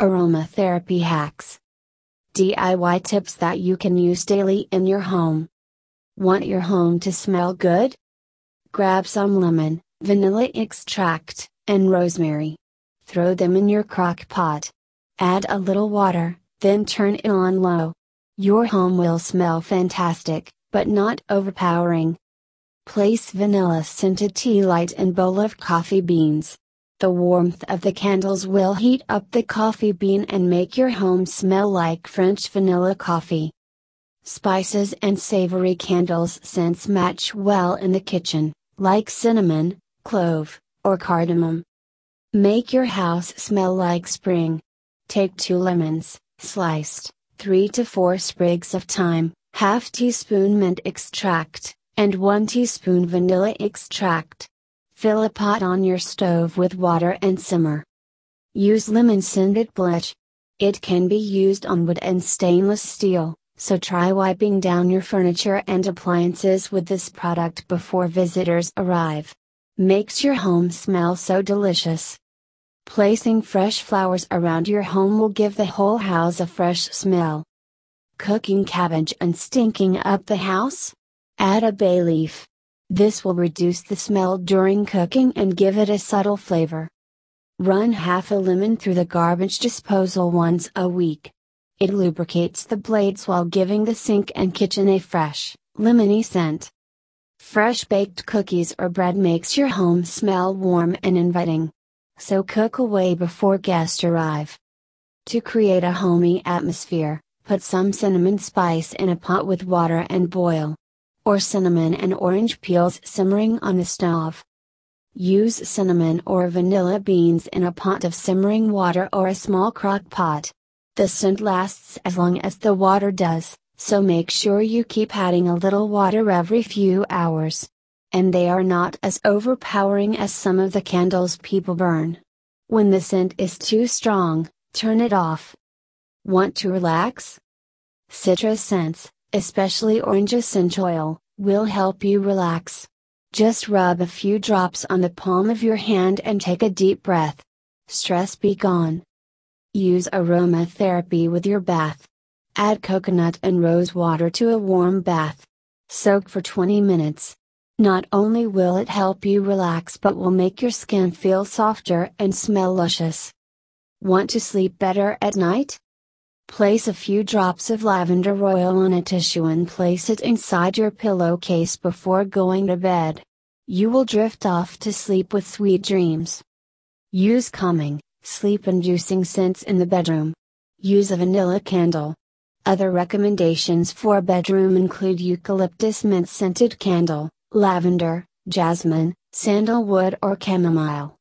Aromatherapy hacks. DIY tips that you can use daily in your home. Want your home to smell good? Grab some lemon, vanilla extract, and rosemary. Throw them in your crock pot. Add a little water, then turn it on low. Your home will smell fantastic, but not overpowering. Place vanilla scented tea light in bowl of coffee beans. The warmth of the candles will heat up the coffee bean and make your home smell like French vanilla coffee. Spices and savory candles scents match well in the kitchen, like cinnamon, clove, or cardamom. Make your house smell like spring. Take two lemons, sliced, 3 to 4 sprigs of thyme, half teaspoon mint extract, and 1 teaspoon vanilla extract. Fill a pot on your stove with water and simmer. Use lemon scented bleach. It can be used on wood and stainless steel, so try wiping down your furniture and appliances with this product before visitors arrive. Makes your home smell so delicious. Placing fresh flowers around your home will give the whole house a fresh smell. Cooking cabbage and stinking up the house? Add a bay leaf. This will reduce the smell during cooking and give it a subtle flavor. Run half a lemon through the garbage disposal once a week. It lubricates the blades while giving the sink and kitchen a fresh, lemony scent. Fresh baked cookies or bread makes your home smell warm and inviting. So cook away before guests arrive. To create a homey atmosphere, put some cinnamon spice in a pot with water and boil or cinnamon and orange peels simmering on the stove. Use cinnamon or vanilla beans in a pot of simmering water or a small crock pot. The scent lasts as long as the water does, so make sure you keep adding a little water every few hours. And they are not as overpowering as some of the candles people burn. When the scent is too strong, turn it off. Want to relax? Citrus scents, especially orange essential oil, will help you relax. Just rub a few drops on the palm of your hand and take a deep breath. Stress be gone. Use aromatherapy with your bath. Add coconut and rose water to a warm bath. Soak for 20 minutes. Not only will it help you relax but will make your skin feel softer and smell luscious. Want to sleep better at night? Place a few drops of lavender oil on a tissue and place it inside your pillowcase before going to bed. You will drift off to sleep with sweet dreams. Use calming, sleep inducing scents in the bedroom. Use a vanilla candle. Other recommendations for a bedroom include eucalyptus mint scented candle, lavender, jasmine, sandalwood or chamomile.